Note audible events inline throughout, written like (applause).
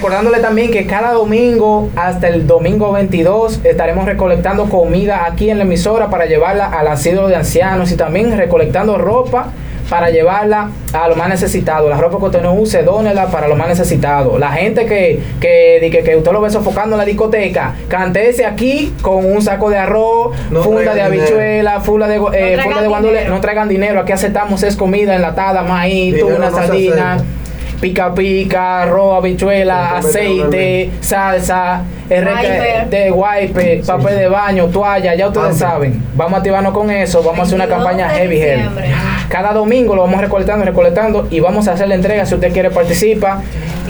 Recordándole también que cada domingo hasta el domingo 22 estaremos recolectando comida aquí en la emisora para llevarla al asilo de ancianos y también recolectando ropa para llevarla a los más necesitados. La ropa que usted no use, dónela para los más necesitados. La gente que, que, que, que usted lo ve sofocando en la discoteca, cantese aquí con un saco de arroz, No funda de habichuela, funda de, eh, traigan funda de guandule. No traigan dinero. Aquí aceptamos es comida enlatada, maíz, tuna, no sardina. Pica pica, arroz, habichuela, aceite, salsa, Wiper. de wipe, papel de baño, toalla, ya ustedes saben. Vamos a activarnos con eso, vamos a hacer una 22 campaña heavy heavy. Cada domingo lo vamos recolectando, recolectando y vamos a hacer la entrega si usted quiere participa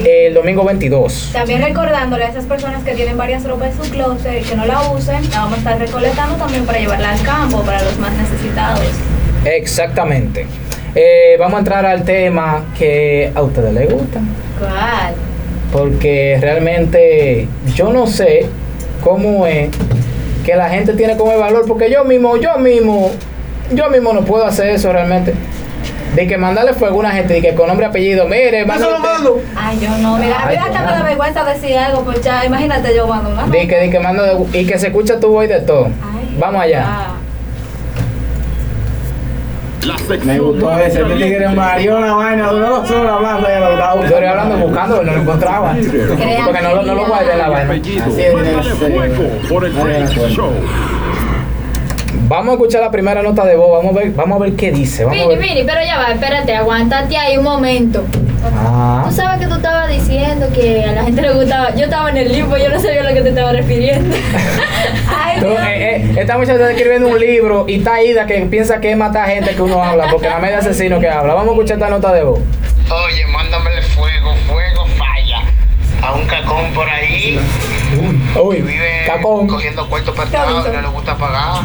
el domingo 22. También recordándole a esas personas que tienen varias ropas en su closet y que no la usen, la vamos a estar recolectando también para llevarla al campo, para los más necesitados. Exactamente. Eh, vamos a entrar al tema que a ustedes les gusta. ¿Cuál? Porque realmente yo no sé cómo es que la gente tiene como el valor. Porque yo mismo, yo mismo, yo mismo no puedo hacer eso realmente. De que mandarle fuego a una gente, de que con nombre y apellido, mire, mándale mando. Ay, yo no, mira, a mí Ay, hasta me da vergüenza decir algo, pues ya, imagínate yo cuando una De que, de que manda de- y que se escucha tu voz de todo. Ay, Vamos allá. ah. La sección Me gustó ese, este tigre Mario, una vaina, duró dos horas hablando, ya lo estaba Yo era hablando buscando, no lo encontraba. Porque no, lo- no lo guardé en la vaina. Así es, de por el. Show. Vamos a escuchar la primera nota de voz, vamos a ver, vamos a ver qué dice. Vamos ver. mini, pero ya va, espérate, aguántate ahí un momento. Ah. Tú sabes que tú estabas diciendo que a la gente le gustaba. Yo estaba en el limbo, yo no sabía a lo que te estaba refiriendo. (laughs) Ay, Tú, eh, eh, esta muchacha está escribiendo un libro y está Ida que piensa que es matar gente que uno habla, porque la media asesino que habla. Vamos a escuchar esta nota de voz. Oye, mándamele fuego, fuego, falla. A un cacón por ahí que Uy, vive cacón. cogiendo cuartos prestados y no le gusta pagar.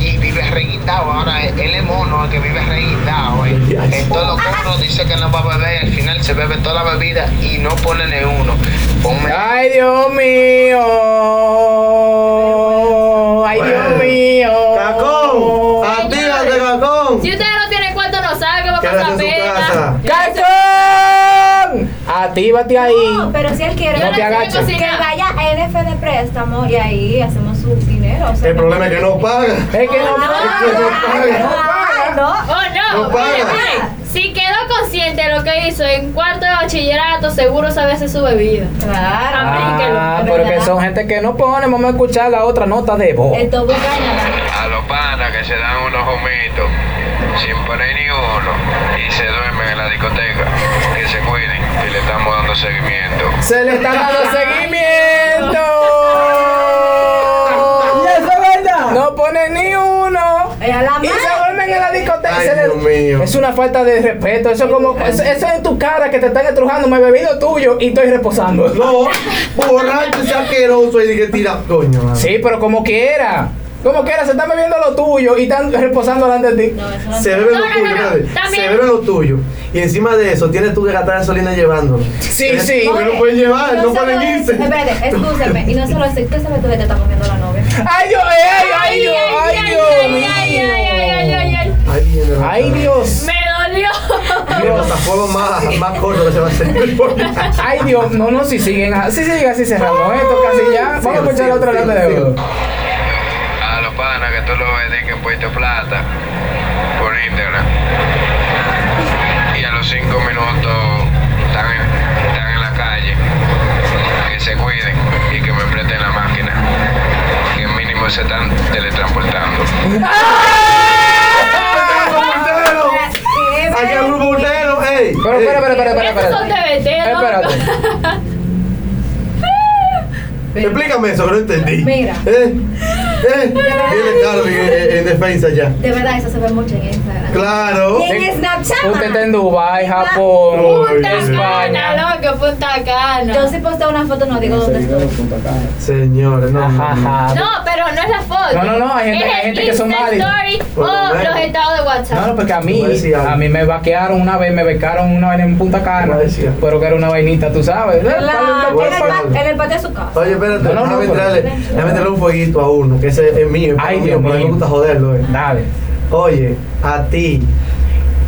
Y vive reguindado. Ahora él es mono, el que vive reguindado. eh. En todos los cobros dice que no va a beber. Al final se bebe toda la bebida y no pone ni uno. Ponme Ay, Dios mío. Ay, Dios mío. Cacón, actívate, cacón. Si ustedes no tienen cuarto, no salgan, va a pasar pena. ¡Cacón! Actívate ahí. No, pero si él quiere, No te que agaches. vaya de préstamo y ahí hacemos su dinero. o sea, El problema es que no paga. Es que no, No, Es que no paga. No. Oh, no. No paga. Mire, mire, si quedó consciente de lo que hizo en cuarto de bachillerato, seguro sabe hacer su bebida. Claro. Ah, que verdad. son gente que no pone. Vamos a escuchar la otra nota de voz. A los panas que se dan unos humitos sin poner ni uno y se duermen en la discoteca. Que se cuiden y le estamos dando seguimiento. Se le está dando seguimiento. Y eso es verdad. No pone ni uno. Y se duermen en la discoteca. Ay, Dios mío. Es una falta de respeto. Eso es como. Eso, eso es en tu cara que te están estrujando. Me he bebido tuyo y estoy reposando. No, borracho y asqueroso y que tira. Coño. Sí, pero como quiera. Como quiera, se están bebiendo lo tuyo y están reposando delante de ti. No, eso no Se se bebe No, lo no, tuyo, Se bebe lo tuyo. Y encima de eso, tienes tú que gastar gasolina llevándolo. Sí, sí. Porque no pueden llevar, no pueden irse. Espérate, escúchame. Y no solo eso, usted sabe tú que te está comiendo la novia. Ay, Dios, ay, ay, Dios, ay, Dios ay, ay, ay, ay, ay, ay, ay. Ahí viene la Ay, Dios. Me dolió. El matafuego más, más corto que se va a hacer. Ay, Dios. No, no, si siguen así, si siguen así cerramos esto casi ya. Vamos a escuchar la otra nota de sigue. voz. A los panas que tú lo ves que en Puerto Plata por Instagram. Y a los cinco minutos están en, están en la calle. Que se cuiden y que me presten la máquina. Que mínimo se están teletransportando. Aquí hay un grupo ultero, ey. Pero espera, espera, espera, espera. Esos son Espérate. Explícame eso, que no entendí. Mira. Eh, eh. Viene en, en- en defensa ya. De verdad, eso se ve mucho en Instagram. Claro. Y en Snapchat. Usted está en Dubai, Japón, Punta. Cana, loco, Punta Cana. Yo sí posté una foto, no digo dónde estoy. Señores, no. no, no. Ajá. No, pero no es la foto. No, no, no, hay gente- Es hay gente que son lo o los estados de No, WhatsApp. no, porque a mí, a mí me vaquearon una vez, me becaron una vez en Punta Cana, pero que era una vainita, tú sabes. En, el, pa- en el patio de su casa. Oye, espérate, No, no, no, déjame entrarle un fueguito a uno, que ese es mío, Ay, es Dios mío, me gusta joderlo. eh. Dale. Oye, a ti,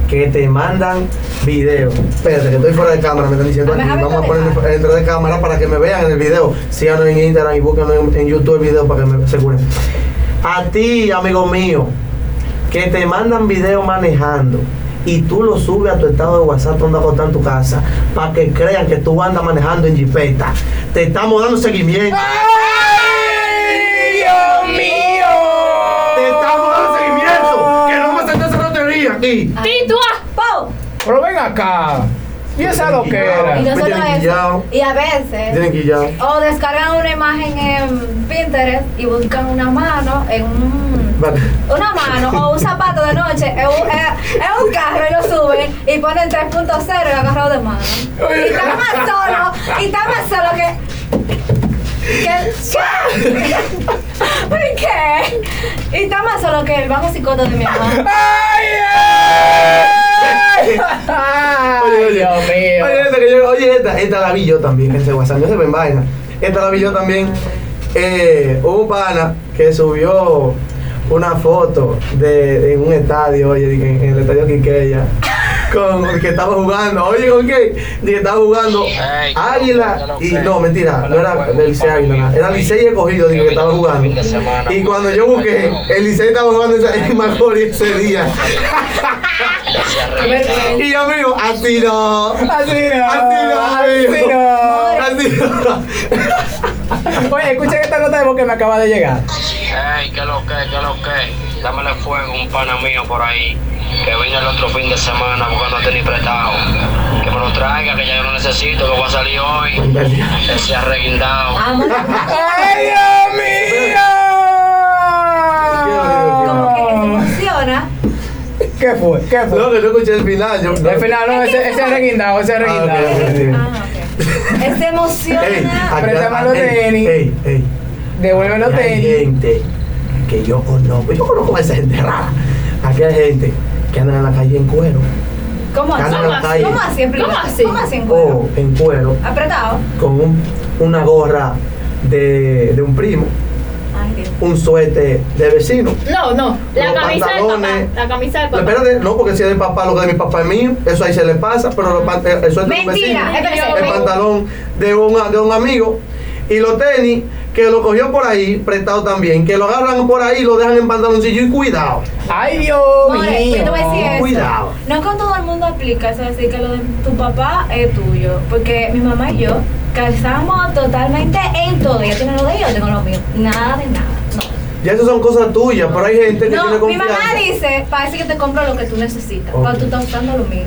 que te mandan videos. Espérate, que estoy fuera de cámara, me están diciendo aquí. Vamos a ¿dónde poner dentro de cámara para que me vean en el video. Síganos en Instagram y búsquenos en, en YouTube el video para que me aseguren. A ti, amigo mío, que te mandan videos manejando y tú lo subes a tu estado de WhatsApp donde está en tu casa para que crean que tú andas manejando en jipeta. Te estamos dando seguimiento. ¡Ay, aquí. ¡Titua! ¡Pau! Pero ven acá. ¿Y esa lo que era? Y no solo tienen eso. Y a veces. O descargan una imagen en Pinterest y buscan una mano en un. Una mano o un zapato de noche en un, en- un carro y lo suben y ponen 3.0 y agarrado de mano. Y está más solo, y está más solo que. que. (laughs) Y está más solo que el bajo psicoto de mi mamá. (laughs) ¡Ay, (laughs) ay! ¡Ay, Oye. Dios mío! Oye, esta, que yo- oye, esta, esta la vi yo también, ese WhatsApp, no se ven vaina. Esta la vi yo también. Eh, hubo un pana que subió una foto de, de un estadio, oye, en el estadio Quiqueya, con que estaba jugando, oye, ¿con qué? Que estaba jugando Águila y no, mentira, no era del Licey Águila, era Licey escogido, dije que estaba jugando. Y cuando yo busqué, el Licey estaba jugando esa- en Macorís ese día. (laughs) Y yo amigo, así no. Así no, Así no, así no. Así no. Oye, escuchen esta nota de voz que me acaba de llegar. Ey, ¿qué lo que, qué lo que? Dámele fuego a un pana mío por ahí, que vino el otro fin de semana no tenía prestado. Que me lo traiga, que ya yo lo necesito, que voy a salir hoy. Ese arreguindado. Vamos. ¡Ay, Dios Como que se mío! emociona. ¿Qué fue? ¿Qué No, fue? que no escuché el final. Yo, Al final, no, ese, ese es reguindado, ese es Ah, reguindado. Ah, ok. Se emociona. Ey, acá- Préstame los tenis. Ey, ey. Devuelve los tenis. Que yo conozco. Yo conozco a esa gente rara. Aquí hay gente que anda en la calle en cuero. ¿Cómo así? ¿Cómo así ¿Cómo así? ¿Cómo así en cuero? o en cuero Apretado. con un- una gorra de, de un primo, Ay, Dios. un suéter de vecino. No, no. La Los camisa del papá. La camisa del papá. espérate, no, porque si es de papá, lo que de mi papá es mío, eso ahí se le pasa, pero pan- el suéter de un Mentira, vecino, espérate, el pantalón de un, de un amigo y los tenis que lo cogió por ahí, prestado también, que lo agarran por ahí y lo dejan en pantaloncillo y cuidado. ¡Ay, Dios mío! yo te voy a decir eso. Cuidado. No con todo el mundo aplica eso, decir que lo de tu papá es tuyo. Porque mi mamá y yo calzamos totalmente en todo. Ella tiene lo de ella, yo tengo lo mío. Nada de nada. No. Ya eso son cosas tuyas, pero hay gente que tiene No, mi confianza. mamá dice, parece que te compro lo que tú necesitas. Ok. Cuando tú estás usando lo mío.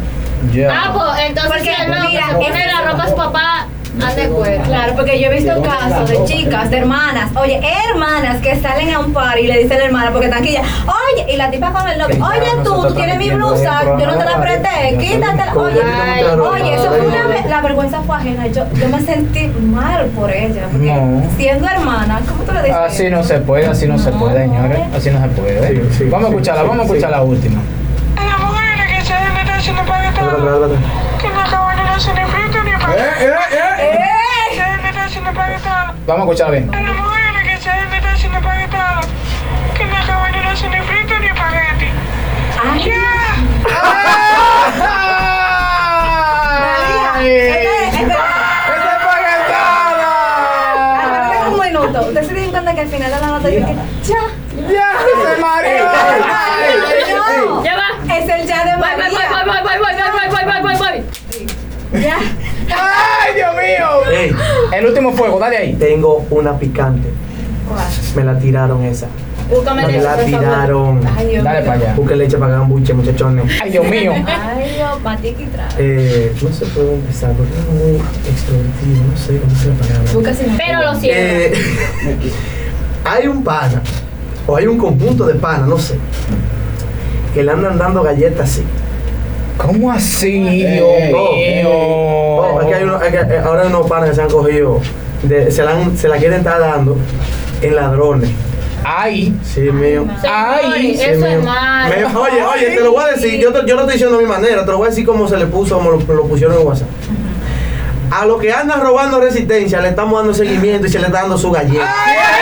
Ya. Ah, pues entonces Porque, si él no, mira, pone ese- la ropa de su papá. Claro, porque yo he visto casos de chicas, de hermanas, oye, hermanas que salen a un par y le dicen a la hermana porque están aquí ya, oye, y la tipa con el novio, oye tú, tú tienes mi blusa, yo no te la ya quítatela, oye. Oye, eso fue una la vergüenza fue ajena. Yo, yo me sentí mal por ella, porque No. siendo hermana, ¿cómo tú le dices? Así no se puede, así no, se puede, señores. Así no se puede. Sí, sí, vamos a escucharla, sí, vamos a sí. escuchar la última. La mujer que se le está haciendo que no acaban de hacer ¡Eh! Haciendo paquetada. Vamos a escucharla bien. Ustedes se dieron cuenta que al final de la nota dice que ya. ¡Ya! ¡Se mareó! No, Ya va. es el ya de Voy, voy, voy, María. voy, voy, voy, voy, voy, voy, voy, voy. Ya. ¡Ay, Dios mío! Ey, El último fuego, dale ahí. tengo una picante. ¿Cuál? Me la tiraron esa. Búscame Me leche, la tiraron. Ay, Dios Dale mío. para allá. Busque leche para que hagan buche, muchachones. ¡Ay, Dios mío! Ay, Dios, trae. Eh, no sé por dónde empezar, porque es muy extrovertido, no sé cómo se la no. Pero lo siento. Eh, hay un pana, o hay un conjunto de panas, no sé, que le andan dando galletas así. ¿Cómo así, Dios mío? es que hay uno- es que, ahora hay unos panas que se han cogido, de- se, la han- se la quieren estar dando en ladrones. ¡Ay! Sí, mío. Ay, Señores, Sí, eso mío. es malo. Me- oye, oye, te lo voy a decir, yo, te- yo no estoy diciendo a mi manera, te lo voy a decir cómo se le puso, como lo, lo pusieron en WhatsApp. A los que andan robando resistencia le estamos dando seguimiento y se le está dando su galleta. ¡Ay, ay,